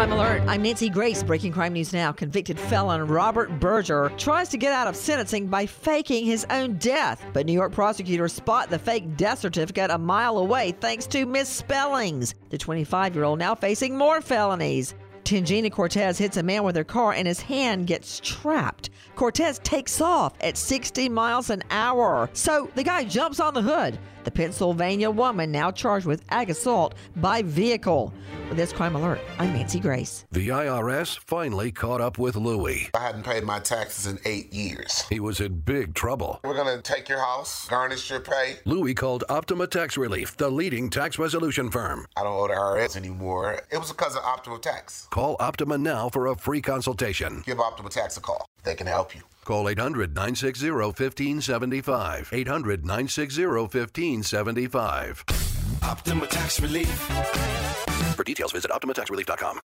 Crime Alert. I'm Nancy Grace. Breaking crime news now. Convicted felon Robert Berger tries to get out of sentencing by faking his own death. But New York prosecutors spot the fake death certificate a mile away thanks to misspellings. The 25 year old now facing more felonies. Tangina Cortez hits a man with her car and his hand gets trapped. Cortez takes off at 60 miles an hour. So the guy jumps on the hood. The Pennsylvania woman now charged with ag assault by vehicle. With this crime alert, I'm Nancy Grace. The IRS finally caught up with Louie. I hadn't paid my taxes in eight years. He was in big trouble. We're going to take your house, garnish your pay. Louie called Optima Tax Relief, the leading tax resolution firm. I don't owe the IRS anymore. It was because of Optima Tax. Call Optima now for a free consultation. Give Optima Tax a call. They can help you. Call 800 960 1575. 800 960 1575. Optima Tax Relief. For details, visit OptimaTaxRelief.com.